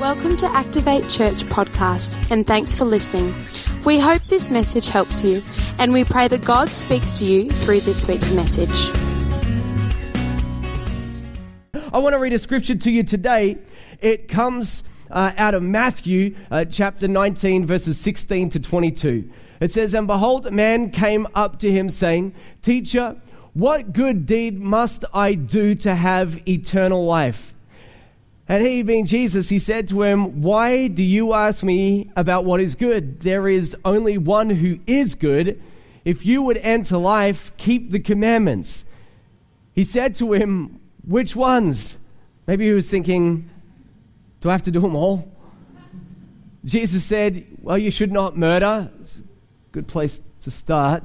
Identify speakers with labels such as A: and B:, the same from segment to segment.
A: Welcome to Activate Church podcast, and thanks for listening. We hope this message helps you, and we pray that God speaks to you through this week's message.
B: I want to read a scripture to you today. It comes uh, out of Matthew uh, chapter 19, verses 16 to 22. It says, And behold, a man came up to him, saying, Teacher, what good deed must I do to have eternal life? And he, being Jesus, he said to him, Why do you ask me about what is good? There is only one who is good. If you would enter life, keep the commandments. He said to him, Which ones? Maybe he was thinking, Do I have to do them all? Jesus said, Well, you should not murder. It's a good place to start.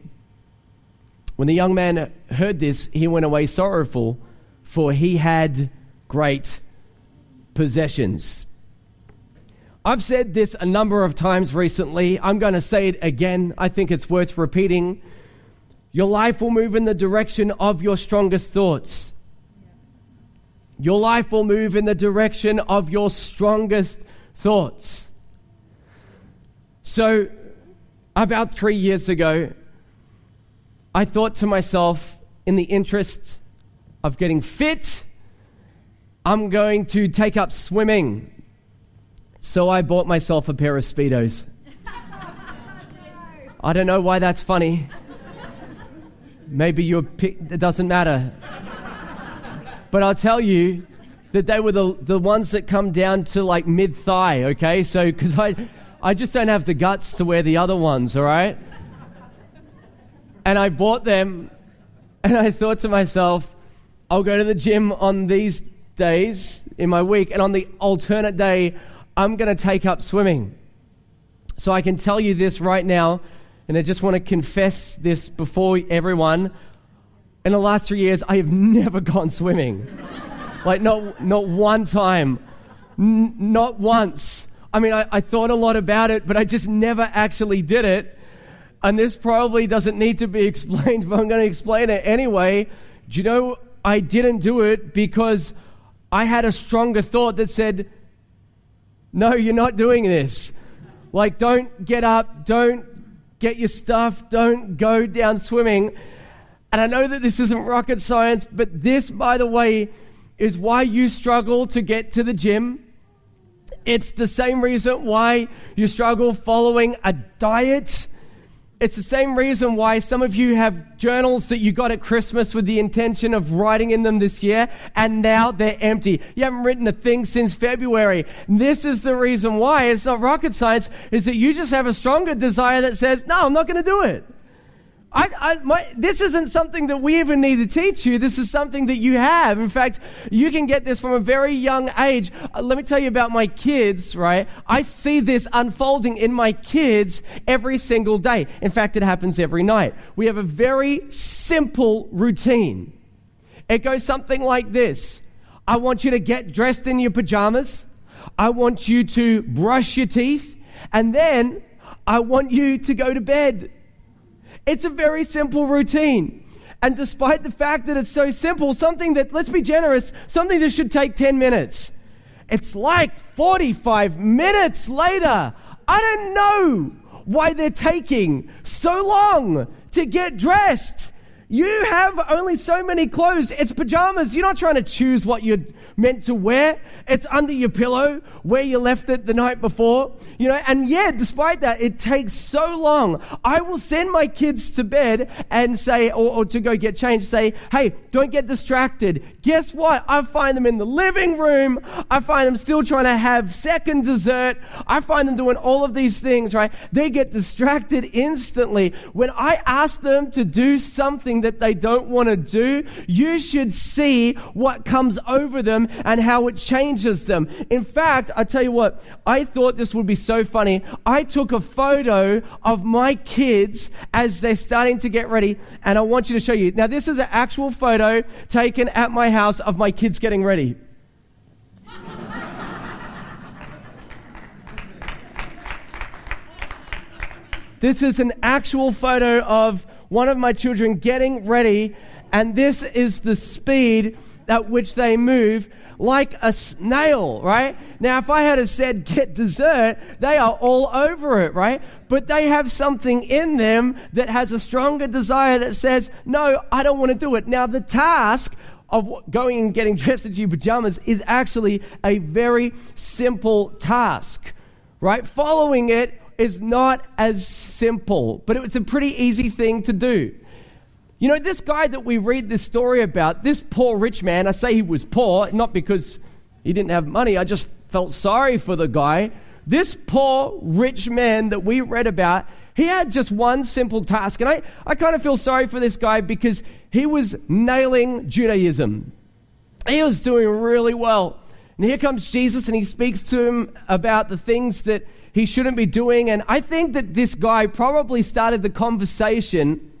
B: When the young man heard this, he went away sorrowful, for he had great possessions. I've said this a number of times recently. I'm going to say it again. I think it's worth repeating. Your life will move in the direction of your strongest thoughts. Your life will move in the direction of your strongest thoughts. So, about three years ago, I thought to myself, in the interest of getting fit, I'm going to take up swimming. So I bought myself a pair of Speedos. I don't know why that's funny. Maybe you're, it doesn't matter. But I'll tell you that they were the, the ones that come down to like mid thigh, okay? So, because I, I just don't have the guts to wear the other ones, all right? And I bought them, and I thought to myself, I'll go to the gym on these days in my week, and on the alternate day, I'm going to take up swimming. So I can tell you this right now, and I just want to confess this before everyone. In the last three years, I have never gone swimming. like, not, not one time. N- not once. I mean, I, I thought a lot about it, but I just never actually did it. And this probably doesn't need to be explained, but I'm going to explain it anyway. Do you know I didn't do it because I had a stronger thought that said, no, you're not doing this. Like, don't get up, don't get your stuff, don't go down swimming. And I know that this isn't rocket science, but this, by the way, is why you struggle to get to the gym. It's the same reason why you struggle following a diet. It's the same reason why some of you have journals that you got at Christmas with the intention of writing in them this year, and now they're empty. You haven't written a thing since February. This is the reason why. It's not rocket science, is that you just have a stronger desire that says, no, I'm not going to do it. I, I, my, this isn't something that we even need to teach you. This is something that you have. In fact, you can get this from a very young age. Uh, let me tell you about my kids, right? I see this unfolding in my kids every single day. In fact, it happens every night. We have a very simple routine. It goes something like this I want you to get dressed in your pajamas, I want you to brush your teeth, and then I want you to go to bed. It's a very simple routine. And despite the fact that it's so simple, something that, let's be generous, something that should take 10 minutes, it's like 45 minutes later. I don't know why they're taking so long to get dressed. You have only so many clothes. It's pajamas. You're not trying to choose what you're meant to wear. It's under your pillow where you left it the night before. You know, and yeah, despite that, it takes so long. I will send my kids to bed and say, or, or to go get changed, say, hey, don't get distracted. Guess what? I find them in the living room. I find them still trying to have second dessert. I find them doing all of these things, right? They get distracted instantly. When I ask them to do something that they don't want to do, you should see what comes over them and how it changes them. In fact, I tell you what, I thought this would be so funny. I took a photo of my kids as they're starting to get ready, and I want you to show you. Now, this is an actual photo taken at my house of my kids getting ready. This is an actual photo of one of my children getting ready, and this is the speed at which they move like a snail, right? Now, if I had said get dessert, they are all over it, right? But they have something in them that has a stronger desire that says, no, I don't want to do it. Now, the task of going and getting dressed into your pajamas is actually a very simple task, right? Following it is not as simple, but it's a pretty easy thing to do. You know, this guy that we read this story about, this poor rich man, I say he was poor, not because he didn't have money, I just felt sorry for the guy. This poor rich man that we read about, he had just one simple task. And I, I kind of feel sorry for this guy because he was nailing Judaism. He was doing really well. And here comes Jesus and he speaks to him about the things that he shouldn't be doing. And I think that this guy probably started the conversation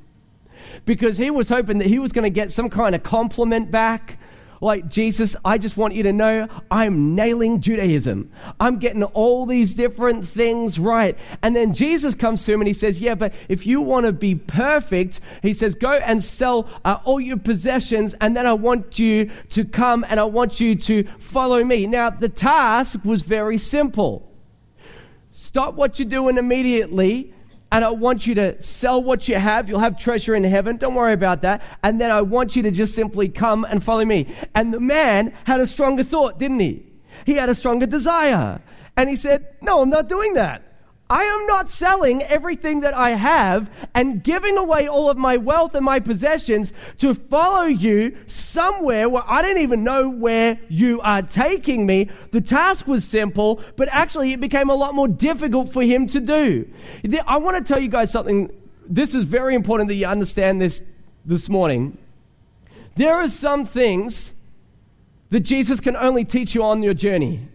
B: because he was hoping that he was going to get some kind of compliment back. Like, Jesus, I just want you to know I'm nailing Judaism. I'm getting all these different things right. And then Jesus comes to him and he says, Yeah, but if you want to be perfect, he says, Go and sell uh, all your possessions, and then I want you to come and I want you to follow me. Now, the task was very simple. Stop what you're doing immediately. And I want you to sell what you have. You'll have treasure in heaven. Don't worry about that. And then I want you to just simply come and follow me. And the man had a stronger thought, didn't he? He had a stronger desire. And he said, No, I'm not doing that. I am not selling everything that I have and giving away all of my wealth and my possessions to follow you somewhere where I don't even know where you are taking me. The task was simple, but actually it became a lot more difficult for him to do. I want to tell you guys something. This is very important that you understand this this morning. There are some things that Jesus can only teach you on your journey.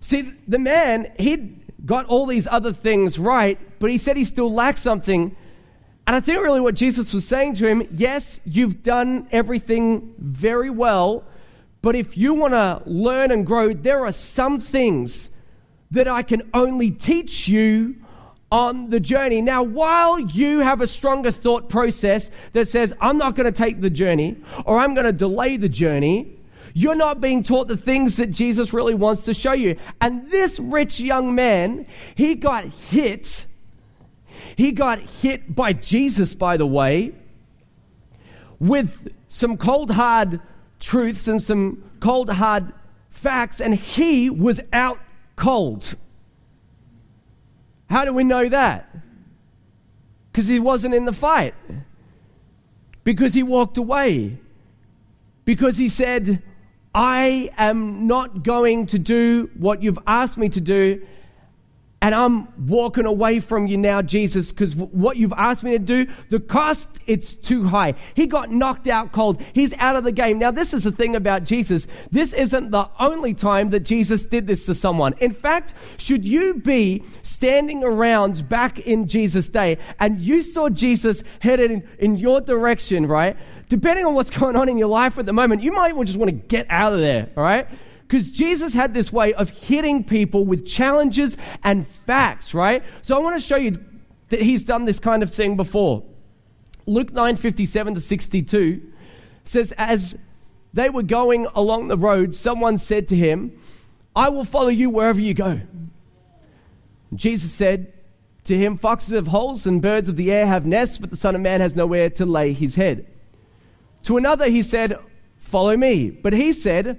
B: See, the man, he got all these other things right, but he said he still lacked something. And I think really what Jesus was saying to him yes, you've done everything very well, but if you want to learn and grow, there are some things that I can only teach you on the journey. Now, while you have a stronger thought process that says, I'm not going to take the journey or I'm going to delay the journey, you're not being taught the things that Jesus really wants to show you. And this rich young man, he got hit. He got hit by Jesus, by the way, with some cold, hard truths and some cold, hard facts, and he was out cold. How do we know that? Because he wasn't in the fight. Because he walked away. Because he said, I am not going to do what you've asked me to do. And I'm walking away from you now, Jesus, because what you've asked me to do, the cost, it's too high. He got knocked out cold. He's out of the game. Now, this is the thing about Jesus. This isn't the only time that Jesus did this to someone. In fact, should you be standing around back in Jesus' day and you saw Jesus headed in, in your direction, right? depending on what's going on in your life at the moment, you might just want to get out of there, all right? Because Jesus had this way of hitting people with challenges and facts, right? So I want to show you that he's done this kind of thing before. Luke 9 57 to 62 says, As they were going along the road, someone said to him, I will follow you wherever you go. Jesus said to him, Foxes have holes and birds of the air have nests, but the Son of Man has nowhere to lay his head. To another, he said, Follow me. But he said,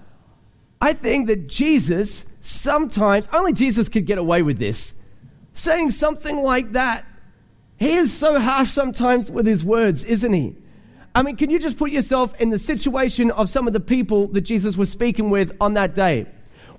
B: I think that Jesus sometimes, only Jesus could get away with this, saying something like that. He is so harsh sometimes with his words, isn't he? I mean, can you just put yourself in the situation of some of the people that Jesus was speaking with on that day?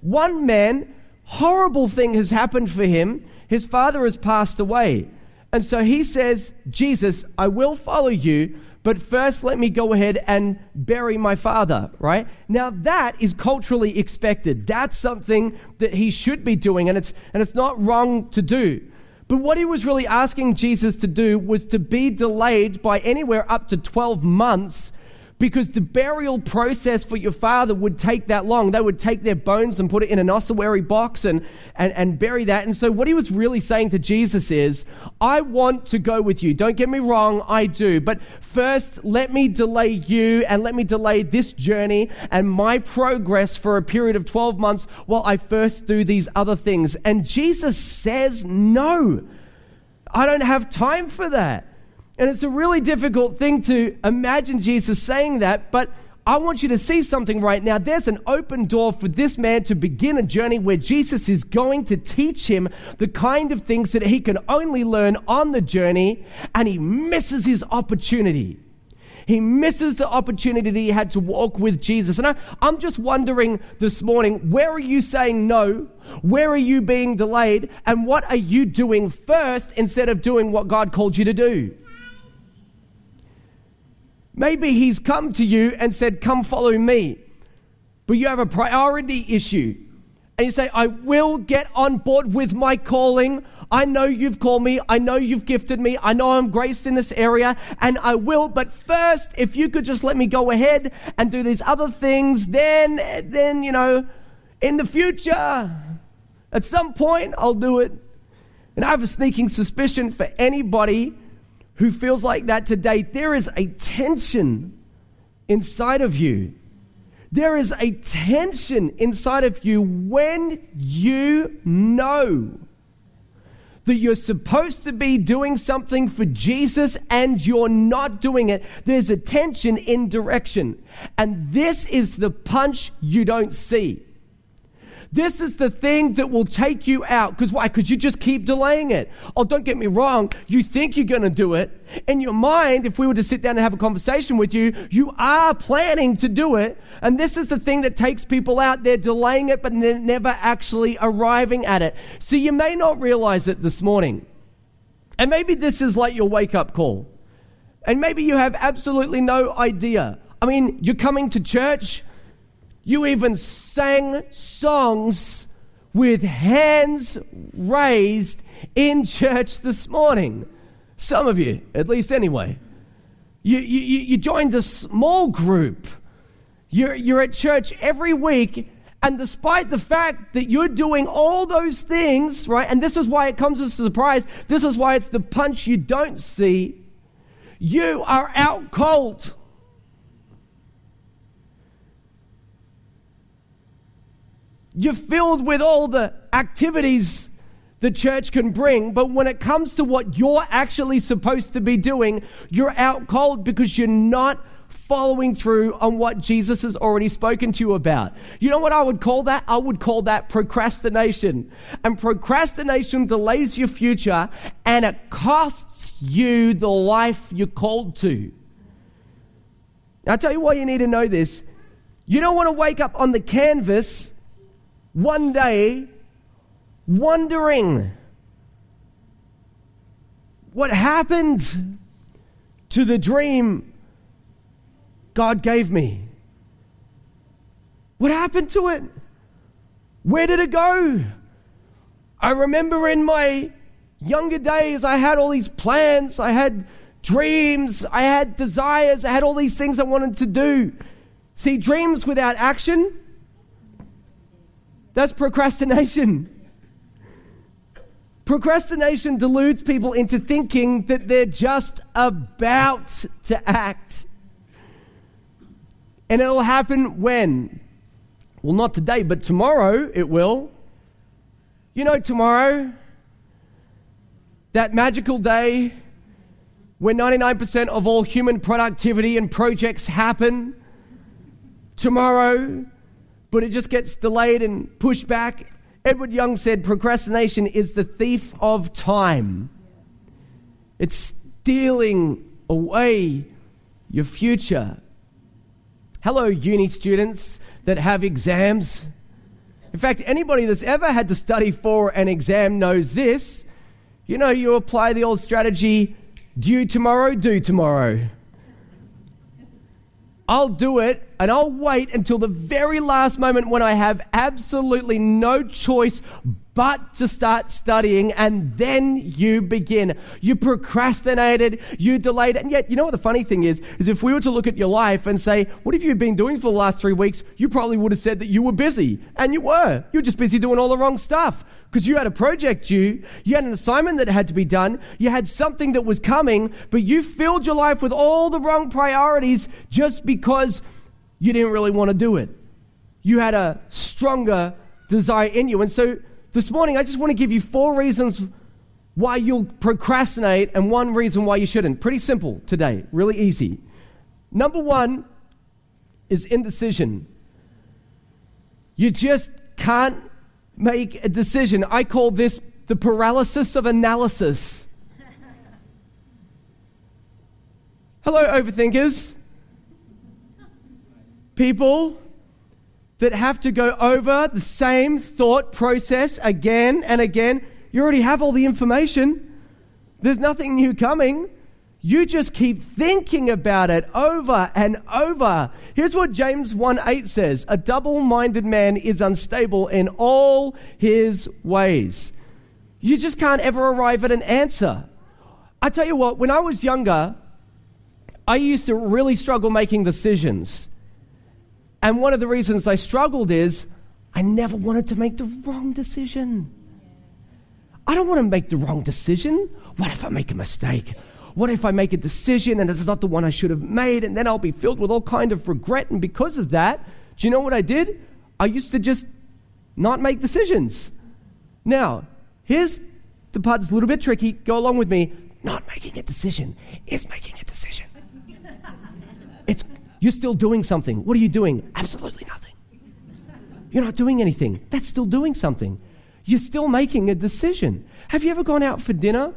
B: One man, horrible thing has happened for him. His father has passed away. And so he says, Jesus, I will follow you, but first let me go ahead and bury my father, right? Now that is culturally expected. That's something that he should be doing, and it's, and it's not wrong to do. But what he was really asking Jesus to do was to be delayed by anywhere up to 12 months because the burial process for your father would take that long. They would take their bones and put it in an ossuary box and, and, and bury that. And so, what he was really saying to Jesus is, I want to go with you. Don't get me wrong, I do. But first, let me delay you and let me delay this journey and my progress for a period of 12 months while I first do these other things. And Jesus says, No, I don't have time for that. And it's a really difficult thing to imagine Jesus saying that, but I want you to see something right now. There's an open door for this man to begin a journey where Jesus is going to teach him the kind of things that he can only learn on the journey, and he misses his opportunity. He misses the opportunity that he had to walk with Jesus. And I, am just wondering this morning where are you saying no? Where are you being delayed? And what are you doing first instead of doing what God called you to do? Maybe he's come to you and said, Come follow me. But you have a priority issue. And you say, I will get on board with my calling. I know you've called me. I know you've gifted me. I know I'm graced in this area and I will. But first, if you could just let me go ahead and do these other things, then, then, you know, in the future, at some point, I'll do it. And I have a sneaking suspicion for anybody who feels like that today, there is a tension inside of you. There is a tension inside of you when you know that you're supposed to be doing something for Jesus and you're not doing it. There's a tension in direction. And this is the punch you don't see. This is the thing that will take you out. Because why? Because you just keep delaying it. Oh, don't get me wrong. You think you're going to do it. In your mind, if we were to sit down and have a conversation with you, you are planning to do it. And this is the thing that takes people out. They're delaying it, but they're never actually arriving at it. So you may not realize it this morning. And maybe this is like your wake up call. And maybe you have absolutely no idea. I mean, you're coming to church you even sang songs with hands raised in church this morning. Some of you, at least anyway. You, you, you joined a small group. You're, you're at church every week, and despite the fact that you're doing all those things, right, and this is why it comes as a surprise, this is why it's the punch you don't see, you are out cold. You're filled with all the activities the church can bring, but when it comes to what you're actually supposed to be doing, you're out cold because you're not following through on what Jesus has already spoken to you about. You know what I would call that? I would call that procrastination. And procrastination delays your future and it costs you the life you're called to. I'll tell you why you need to know this. You don't want to wake up on the canvas one day wondering what happened to the dream God gave me. What happened to it? Where did it go? I remember in my younger days, I had all these plans, I had dreams, I had desires, I had all these things I wanted to do. See, dreams without action that's procrastination. Procrastination deludes people into thinking that they're just about to act. And it'll happen when? Well, not today, but tomorrow it will. You know, tomorrow, that magical day where 99% of all human productivity and projects happen tomorrow, but it just gets delayed and pushed back. Edward Young said procrastination is the thief of time. It's stealing away your future. Hello, uni students that have exams. In fact, anybody that's ever had to study for an exam knows this. You know, you apply the old strategy due tomorrow, do tomorrow. I'll do it and I'll wait until the very last moment when I have absolutely no choice but to start studying, and then you begin. You procrastinated, you delayed, and yet, you know what the funny thing is? Is if we were to look at your life and say, What have you been doing for the last three weeks? You probably would have said that you were busy, and you were. You're just busy doing all the wrong stuff because you had a project due, you had an assignment that had to be done, you had something that was coming, but you filled your life with all the wrong priorities just because you didn't really want to do it. You had a stronger desire in you. And so this morning, I just want to give you four reasons why you'll procrastinate and one reason why you shouldn't. Pretty simple today, really easy. Number one is indecision. You just can't make a decision. I call this the paralysis of analysis. Hello, overthinkers. People that have to go over the same thought process again and again. You already have all the information, there's nothing new coming. You just keep thinking about it over and over. Here's what James 1 8 says A double minded man is unstable in all his ways. You just can't ever arrive at an answer. I tell you what, when I was younger, I used to really struggle making decisions. And one of the reasons I struggled is I never wanted to make the wrong decision. I don't want to make the wrong decision. What if I make a mistake? What if I make a decision and it's not the one I should have made and then I'll be filled with all kind of regret and because of that, do you know what I did? I used to just not make decisions. Now, here's the part that's a little bit tricky. Go along with me. Not making a decision is making you're still doing something. What are you doing? Absolutely nothing. You're not doing anything. That's still doing something. You're still making a decision. Have you ever gone out for dinner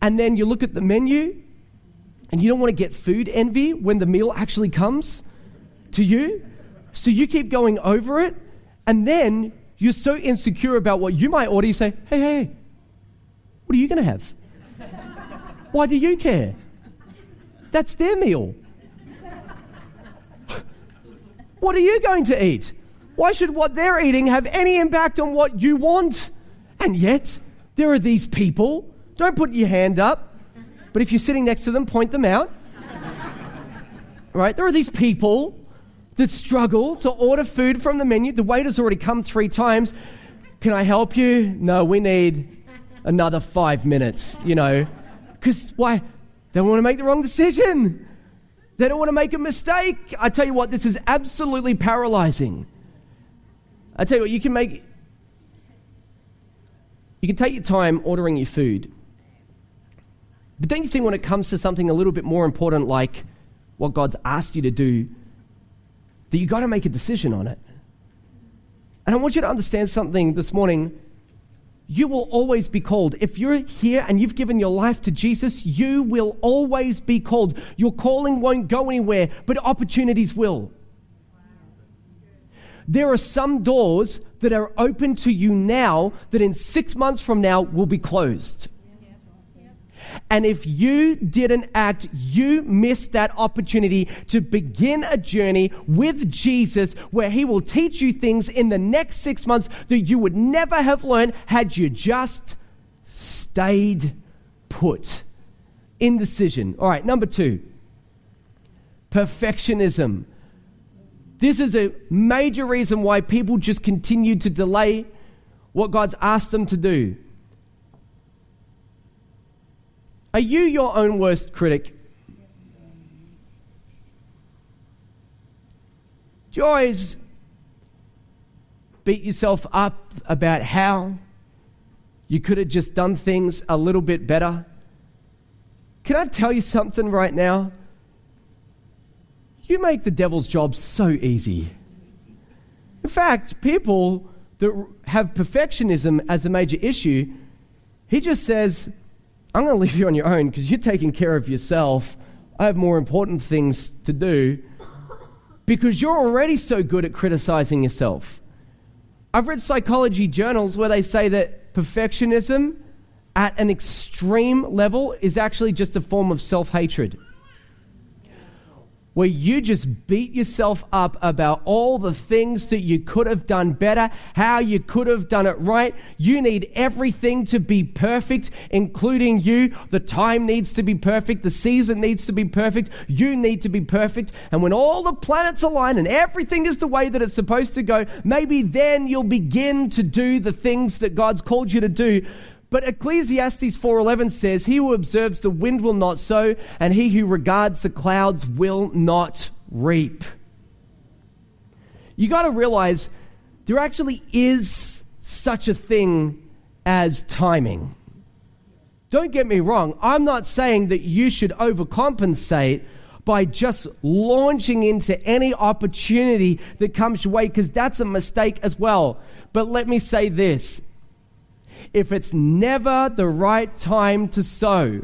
B: and then you look at the menu and you don't want to get food envy when the meal actually comes to you. So you keep going over it, and then you're so insecure about what you might order, you say, Hey, hey, what are you going to have? Why do you care? That's their meal. What are you going to eat? Why should what they're eating have any impact on what you want? And yet, there are these people don't put your hand up. But if you're sitting next to them, point them out. Right? There are these people that struggle to order food from the menu. The waiter's already come three times. Can I help you? No, we need another five minutes, you know. Because why? They want to make the wrong decision. They don't want to make a mistake. I tell you what, this is absolutely paralyzing. I tell you what, you can make. You can take your time ordering your food. But don't you think when it comes to something a little bit more important like what God's asked you to do, that you've got to make a decision on it? And I want you to understand something this morning. You will always be called. If you're here and you've given your life to Jesus, you will always be called. Your calling won't go anywhere, but opportunities will. There are some doors that are open to you now that in six months from now will be closed. And if you didn't act, you missed that opportunity to begin a journey with Jesus where He will teach you things in the next six months that you would never have learned had you just stayed put. Indecision. All right, number two perfectionism. This is a major reason why people just continue to delay what God's asked them to do. Are you your own worst critic? Do you always beat yourself up about how you could have just done things a little bit better? Can I tell you something right now? You make the devil's job so easy. In fact, people that have perfectionism as a major issue, he just says, I'm going to leave you on your own because you're taking care of yourself. I have more important things to do because you're already so good at criticizing yourself. I've read psychology journals where they say that perfectionism at an extreme level is actually just a form of self hatred where you just beat yourself up about all the things that you could have done better, how you could have done it right. You need everything to be perfect, including you. The time needs to be perfect. The season needs to be perfect. You need to be perfect. And when all the planets align and everything is the way that it's supposed to go, maybe then you'll begin to do the things that God's called you to do. But Ecclesiastes 4:11 says, "He who observes the wind will not sow, and he who regards the clouds will not reap." You got to realize there actually is such a thing as timing. Don't get me wrong, I'm not saying that you should overcompensate by just launching into any opportunity that comes your way, because that's a mistake as well. But let me say this if it's never the right time to sow.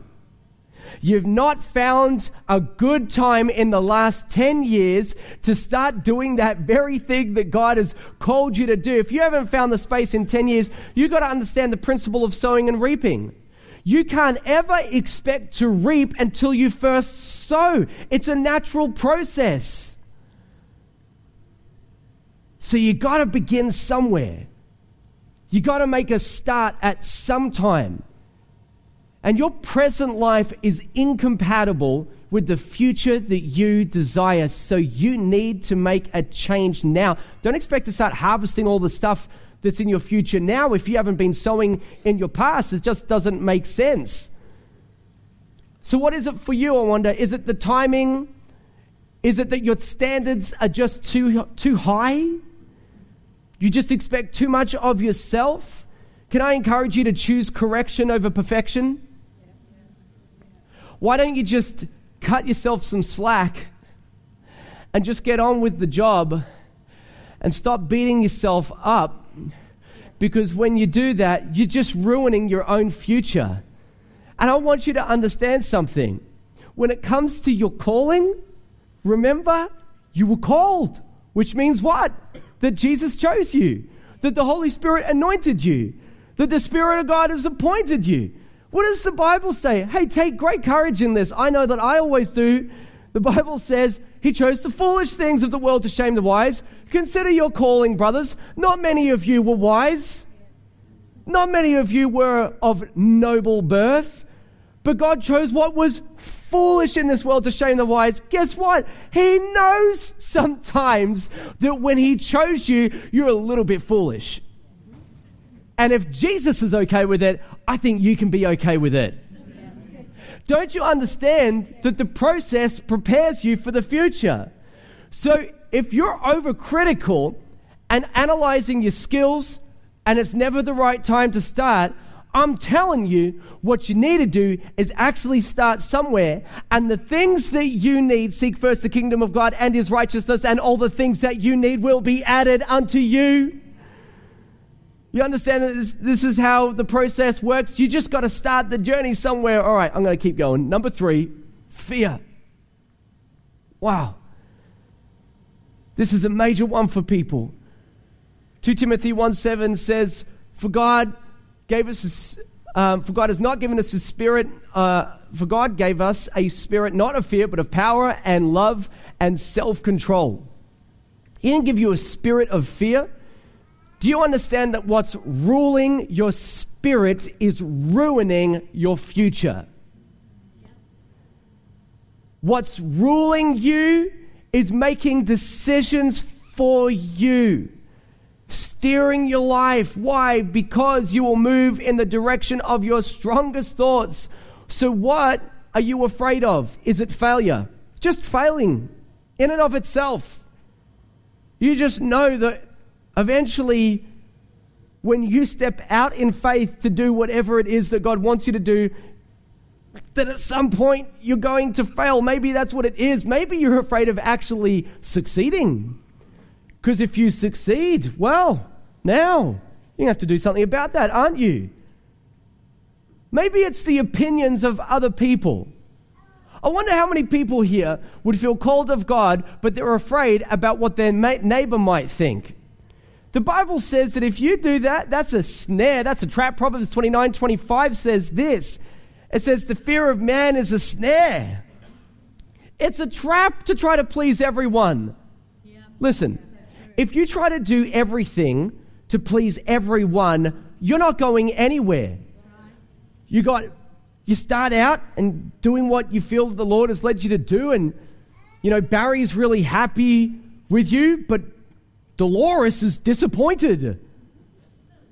B: You've not found a good time in the last 10 years to start doing that very thing that God has called you to do. If you haven't found the space in 10 years, you've got to understand the principle of sowing and reaping. You can't ever expect to reap until you first sow. It's a natural process. So you got to begin somewhere. You got to make a start at some time. And your present life is incompatible with the future that you desire. So you need to make a change now. Don't expect to start harvesting all the stuff that's in your future now if you haven't been sowing in your past. It just doesn't make sense. So, what is it for you, I wonder? Is it the timing? Is it that your standards are just too, too high? You just expect too much of yourself? Can I encourage you to choose correction over perfection? Why don't you just cut yourself some slack and just get on with the job and stop beating yourself up? Because when you do that, you're just ruining your own future. And I want you to understand something. When it comes to your calling, remember, you were called, which means what? That Jesus chose you, that the Holy Spirit anointed you, that the Spirit of God has appointed you. What does the Bible say? Hey, take great courage in this. I know that I always do. The Bible says he chose the foolish things of the world to shame the wise. Consider your calling, brothers. Not many of you were wise. Not many of you were of noble birth. But God chose what was foolish in this world to shame the wise. Guess what? He knows sometimes that when He chose you, you're a little bit foolish. And if Jesus is okay with it, I think you can be okay with it. Don't you understand that the process prepares you for the future? So if you're overcritical and analyzing your skills and it's never the right time to start, I'm telling you, what you need to do is actually start somewhere. And the things that you need, seek first the kingdom of God and his righteousness, and all the things that you need will be added unto you. You understand that this, this is how the process works? You just got to start the journey somewhere. All right, I'm going to keep going. Number three, fear. Wow. This is a major one for people. 2 Timothy 1 7 says, For God gave us, um, for God has not given us a spirit, uh, for God gave us a spirit not of fear, but of power and love and self control. He didn't give you a spirit of fear. Do you understand that what's ruling your spirit is ruining your future? What's ruling you is making decisions for you steering your life. Why? Because you will move in the direction of your strongest thoughts. So, what are you afraid of? Is it failure? Just failing in and of itself. You just know that eventually, when you step out in faith to do whatever it is that God wants you to do, that at some point you're going to fail. Maybe that's what it is. Maybe you're afraid of actually succeeding. Because if you succeed, well, now you have to do something about that, aren't you? Maybe it's the opinions of other people. I wonder how many people here would feel called of God, but they're afraid about what their neighbor might think. The Bible says that if you do that, that's a snare, that's a trap. Proverbs 29 25 says this it says, The fear of man is a snare. It's a trap to try to please everyone. Yeah. Listen, if you try to do everything to please everyone, you're not going anywhere. You got you start out and doing what you feel the Lord has led you to do, and you know, Barry's really happy with you, but Dolores is disappointed.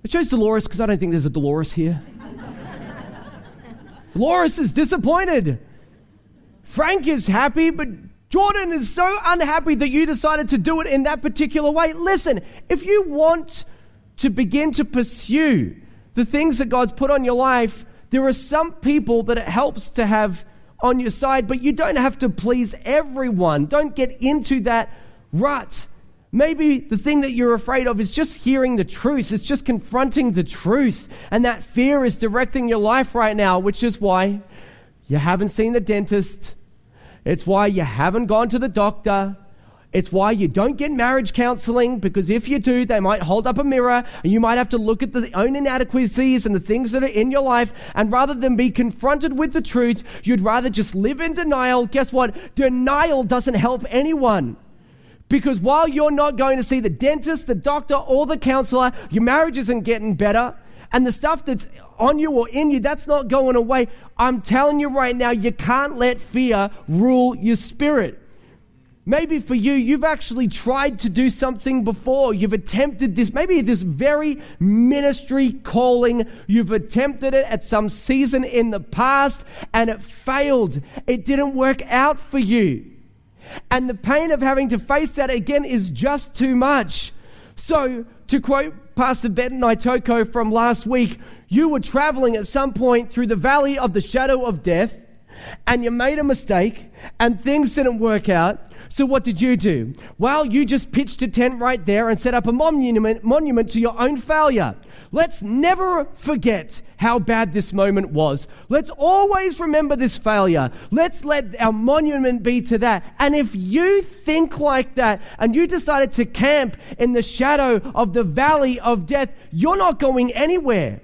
B: I chose Dolores because I don't think there's a Dolores here. Dolores is disappointed. Frank is happy, but Jordan is so unhappy that you decided to do it in that particular way. Listen, if you want to begin to pursue the things that God's put on your life, there are some people that it helps to have on your side, but you don't have to please everyone. Don't get into that rut. Maybe the thing that you're afraid of is just hearing the truth. It's just confronting the truth. And that fear is directing your life right now, which is why you haven't seen the dentist. It's why you haven't gone to the doctor. It's why you don't get marriage counseling because if you do, they might hold up a mirror and you might have to look at the own inadequacies and the things that are in your life. And rather than be confronted with the truth, you'd rather just live in denial. Guess what? Denial doesn't help anyone. Because while you're not going to see the dentist, the doctor, or the counselor, your marriage isn't getting better. And the stuff that's on you or in you, that's not going away. I'm telling you right now, you can't let fear rule your spirit. Maybe for you, you've actually tried to do something before. You've attempted this, maybe this very ministry calling. You've attempted it at some season in the past and it failed. It didn't work out for you. And the pain of having to face that again is just too much. So, to quote Pastor Ben Naitoko from last week, you were traveling at some point through the valley of the shadow of death, and you made a mistake, and things didn't work out. So, what did you do? Well, you just pitched a tent right there and set up a monument, monument to your own failure. Let's never forget how bad this moment was. Let's always remember this failure. Let's let our monument be to that. And if you think like that and you decided to camp in the shadow of the valley of death, you're not going anywhere.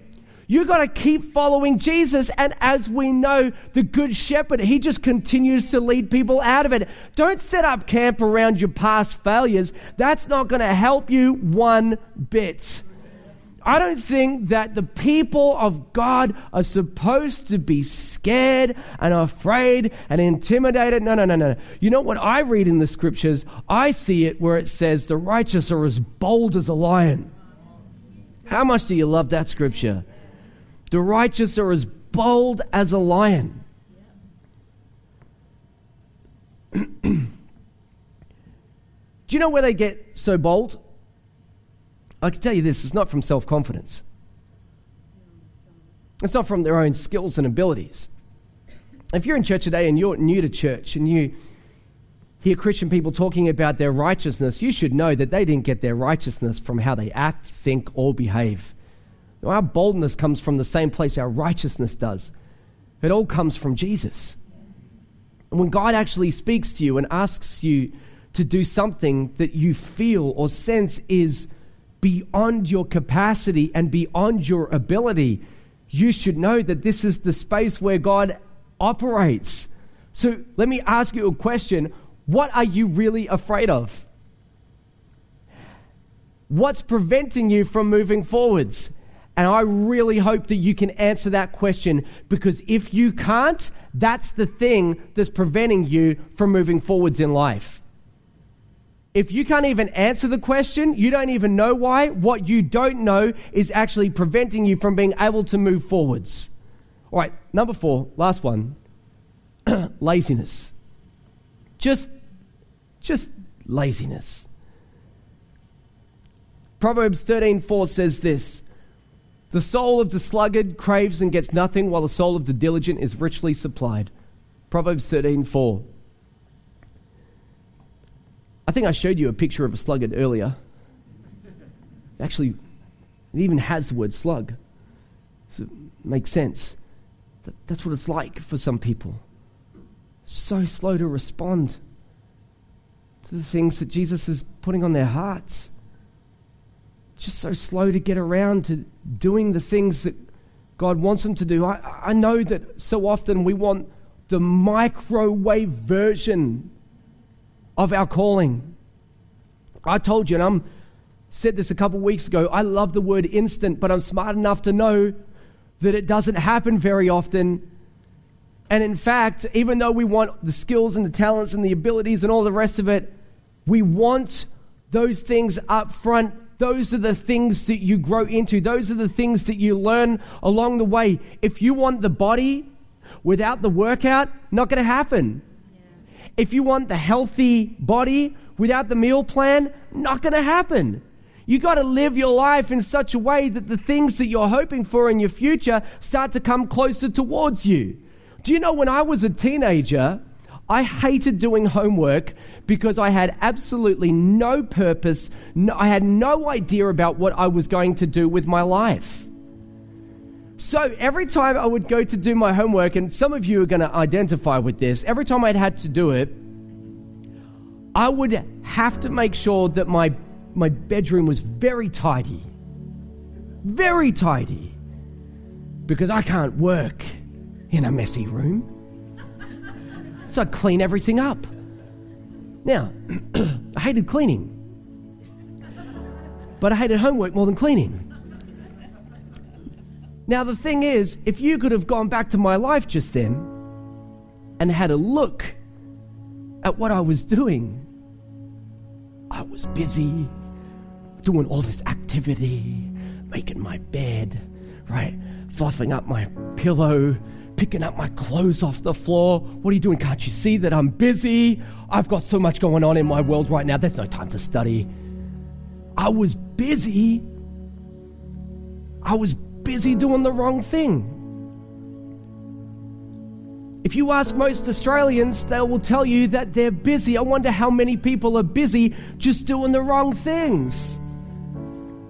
B: You've got to keep following Jesus. And as we know, the Good Shepherd, he just continues to lead people out of it. Don't set up camp around your past failures. That's not going to help you one bit. I don't think that the people of God are supposed to be scared and afraid and intimidated. No, no, no, no. You know what I read in the scriptures? I see it where it says, The righteous are as bold as a lion. How much do you love that scripture? The righteous are as bold as a lion. do you know where they get so bold? I can tell you this it's not from self confidence, it's not from their own skills and abilities. If you're in church today and you're new to church and you hear Christian people talking about their righteousness, you should know that they didn't get their righteousness from how they act, think, or behave. Our boldness comes from the same place our righteousness does. It all comes from Jesus. And when God actually speaks to you and asks you to do something that you feel or sense is beyond your capacity and beyond your ability, you should know that this is the space where God operates. So let me ask you a question What are you really afraid of? What's preventing you from moving forwards? And I really hope that you can answer that question because if you can't, that's the thing that's preventing you from moving forwards in life. If you can't even answer the question, you don't even know why, what you don't know is actually preventing you from being able to move forwards. All right, number four, last one laziness. Just, just laziness. Proverbs 13:4 says this The soul of the sluggard craves and gets nothing, while the soul of the diligent is richly supplied. Proverbs 13 4. I think I showed you a picture of a sluggard earlier. Actually, it even has the word slug. So it makes sense. That, that's what it's like for some people. So slow to respond to the things that Jesus is putting on their hearts just so slow to get around to doing the things that God wants them to do. I, I know that so often we want the microwave version of our calling. I told you, and I'm said this a couple weeks ago. I love the word instant, but I'm smart enough to know that it doesn't happen very often. And in fact, even though we want the skills and the talents and the abilities and all the rest of it, we want those things up front those are the things that you grow into. Those are the things that you learn along the way. If you want the body without the workout, not going to happen. If you want the healthy body without the meal plan, not going to happen. You got to live your life in such a way that the things that you're hoping for in your future start to come closer towards you. Do you know when I was a teenager, I hated doing homework because I had absolutely no purpose. No, I had no idea about what I was going to do with my life. So every time I would go to do my homework, and some of you are going to identify with this, every time I'd had to do it, I would have to make sure that my, my bedroom was very tidy. Very tidy. Because I can't work in a messy room. So I clean everything up. Now, I hated cleaning, but I hated homework more than cleaning. Now, the thing is, if you could have gone back to my life just then and had a look at what I was doing, I was busy doing all this activity, making my bed, right? Fluffing up my pillow, picking up my clothes off the floor. What are you doing? Can't you see that I'm busy? I've got so much going on in my world right now. There's no time to study. I was busy. I was busy doing the wrong thing. If you ask most Australians, they will tell you that they're busy. I wonder how many people are busy just doing the wrong things.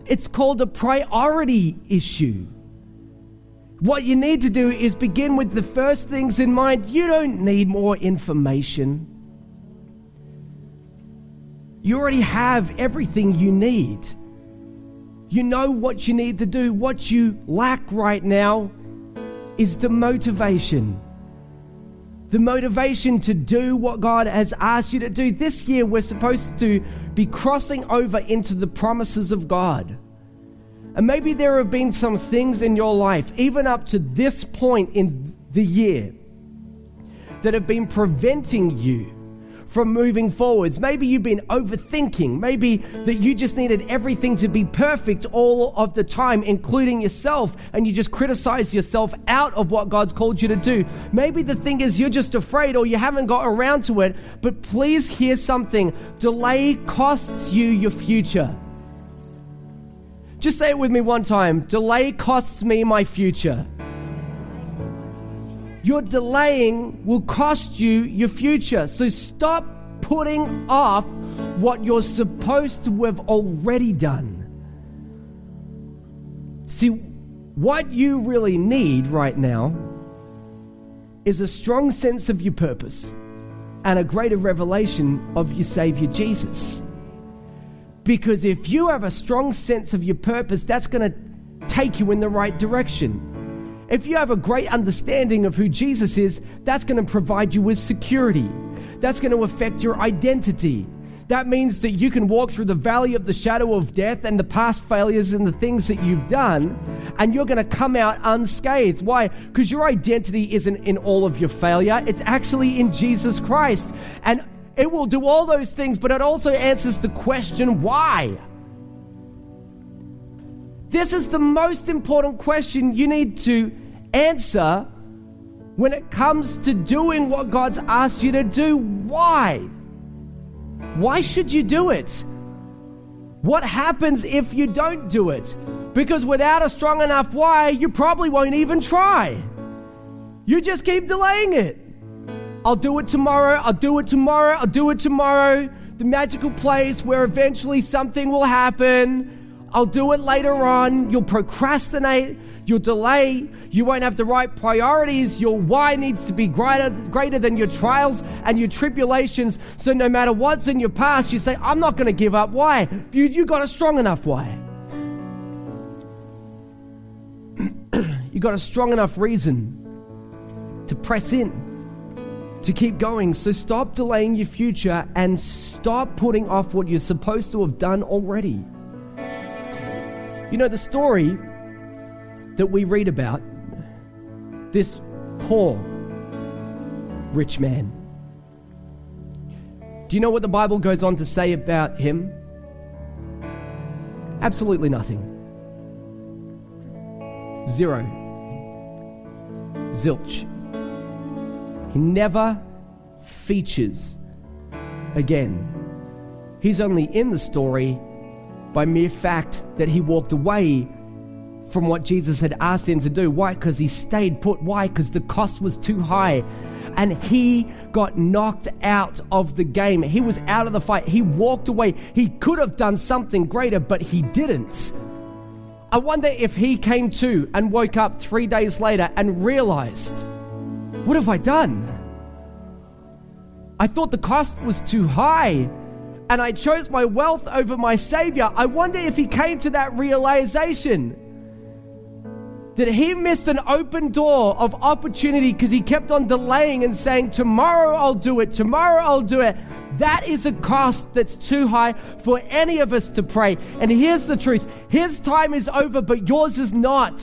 B: It's called a priority issue. What you need to do is begin with the first things in mind. You don't need more information. You already have everything you need. You know what you need to do. What you lack right now is the motivation. The motivation to do what God has asked you to do. This year, we're supposed to be crossing over into the promises of God. And maybe there have been some things in your life, even up to this point in the year, that have been preventing you from moving forwards. Maybe you've been overthinking. Maybe that you just needed everything to be perfect all of the time, including yourself, and you just criticize yourself out of what God's called you to do. Maybe the thing is you're just afraid or you haven't got around to it, but please hear something. Delay costs you your future. Just say it with me one time. Delay costs me my future. Your delaying will cost you your future. So stop putting off what you're supposed to have already done. See, what you really need right now is a strong sense of your purpose and a greater revelation of your Savior Jesus. Because if you have a strong sense of your purpose, that's going to take you in the right direction. If you have a great understanding of who Jesus is, that's going to provide you with security. That's going to affect your identity. That means that you can walk through the valley of the shadow of death and the past failures and the things that you've done, and you're going to come out unscathed. Why? Because your identity isn't in all of your failure, it's actually in Jesus Christ. And it will do all those things, but it also answers the question why? This is the most important question you need to answer when it comes to doing what God's asked you to do. Why? Why should you do it? What happens if you don't do it? Because without a strong enough why, you probably won't even try. You just keep delaying it. I'll do it tomorrow, I'll do it tomorrow, I'll do it tomorrow. The magical place where eventually something will happen. I'll do it later on. You'll procrastinate, you'll delay, you won't have the right priorities. Your why needs to be greater, greater than your trials and your tribulations. So no matter what's in your past, you say, I'm not going to give up. Why? You, you got a strong enough why. you got a strong enough reason to press in to keep going. So stop delaying your future and stop putting off what you're supposed to have done already. You know, the story that we read about this poor rich man. Do you know what the Bible goes on to say about him? Absolutely nothing. Zero. Zilch. He never features again. He's only in the story by mere fact that he walked away from what Jesus had asked him to do. Why? Because he stayed put. Why? Because the cost was too high. And he got knocked out of the game. He was out of the fight. He walked away. He could have done something greater, but he didn't. I wonder if he came to and woke up three days later and realized what have I done? I thought the cost was too high and I chose my wealth over my Savior. I wonder if he came to that realization that he missed an open door of opportunity because he kept on delaying and saying, Tomorrow I'll do it, tomorrow I'll do it. That is a cost that's too high for any of us to pray. And here's the truth His time is over, but yours is not.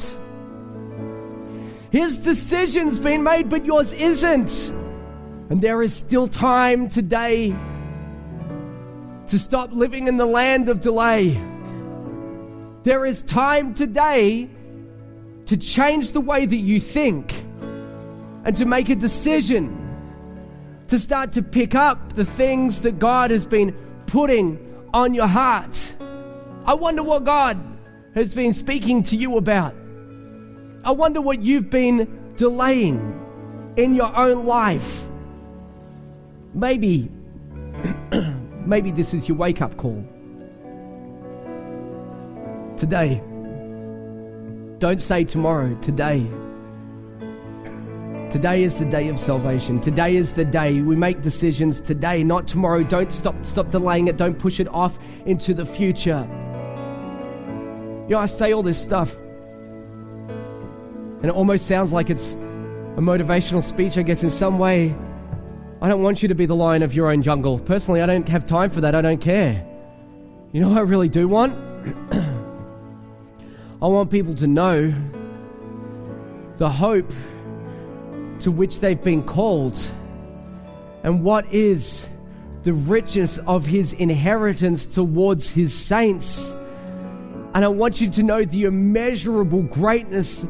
B: His decision's been made, but yours isn't. And there is still time today to stop living in the land of delay. There is time today to change the way that you think and to make a decision to start to pick up the things that God has been putting on your heart. I wonder what God has been speaking to you about. I wonder what you've been delaying in your own life. Maybe, maybe this is your wake up call. Today, don't say tomorrow, today. Today is the day of salvation. Today is the day we make decisions today, not tomorrow. Don't stop stop delaying it. Don't push it off into the future. You know, I say all this stuff and it almost sounds like it's a motivational speech, I guess, in some way. I don't want you to be the lion of your own jungle. Personally, I don't have time for that. I don't care. You know what I really do want? I want people to know the hope to which they've been called and what is the richness of his inheritance towards his saints. And I want you to know the immeasurable greatness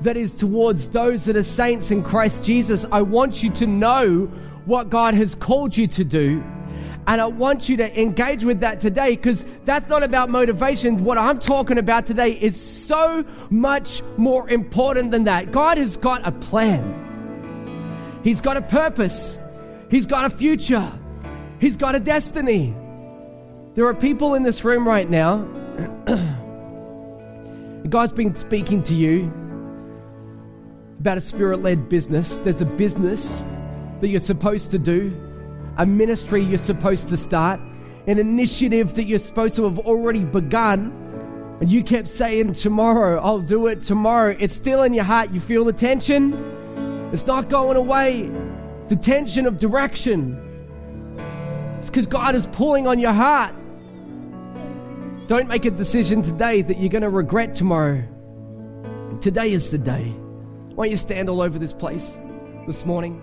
B: that is towards those that are saints in Christ Jesus. I want you to know what God has called you to do. And I want you to engage with that today because that's not about motivation. What I'm talking about today is so much more important than that. God has got a plan, He's got a purpose, He's got a future, He's got a destiny. There are people in this room right now. God's been speaking to you about a spirit led business. There's a business that you're supposed to do, a ministry you're supposed to start, an initiative that you're supposed to have already begun. And you kept saying, Tomorrow, I'll do it tomorrow. It's still in your heart. You feel the tension? It's not going away. The tension of direction. It's because God is pulling on your heart. Don't make a decision today that you're going to regret tomorrow. Today is the day. Why don't you stand all over this place this morning?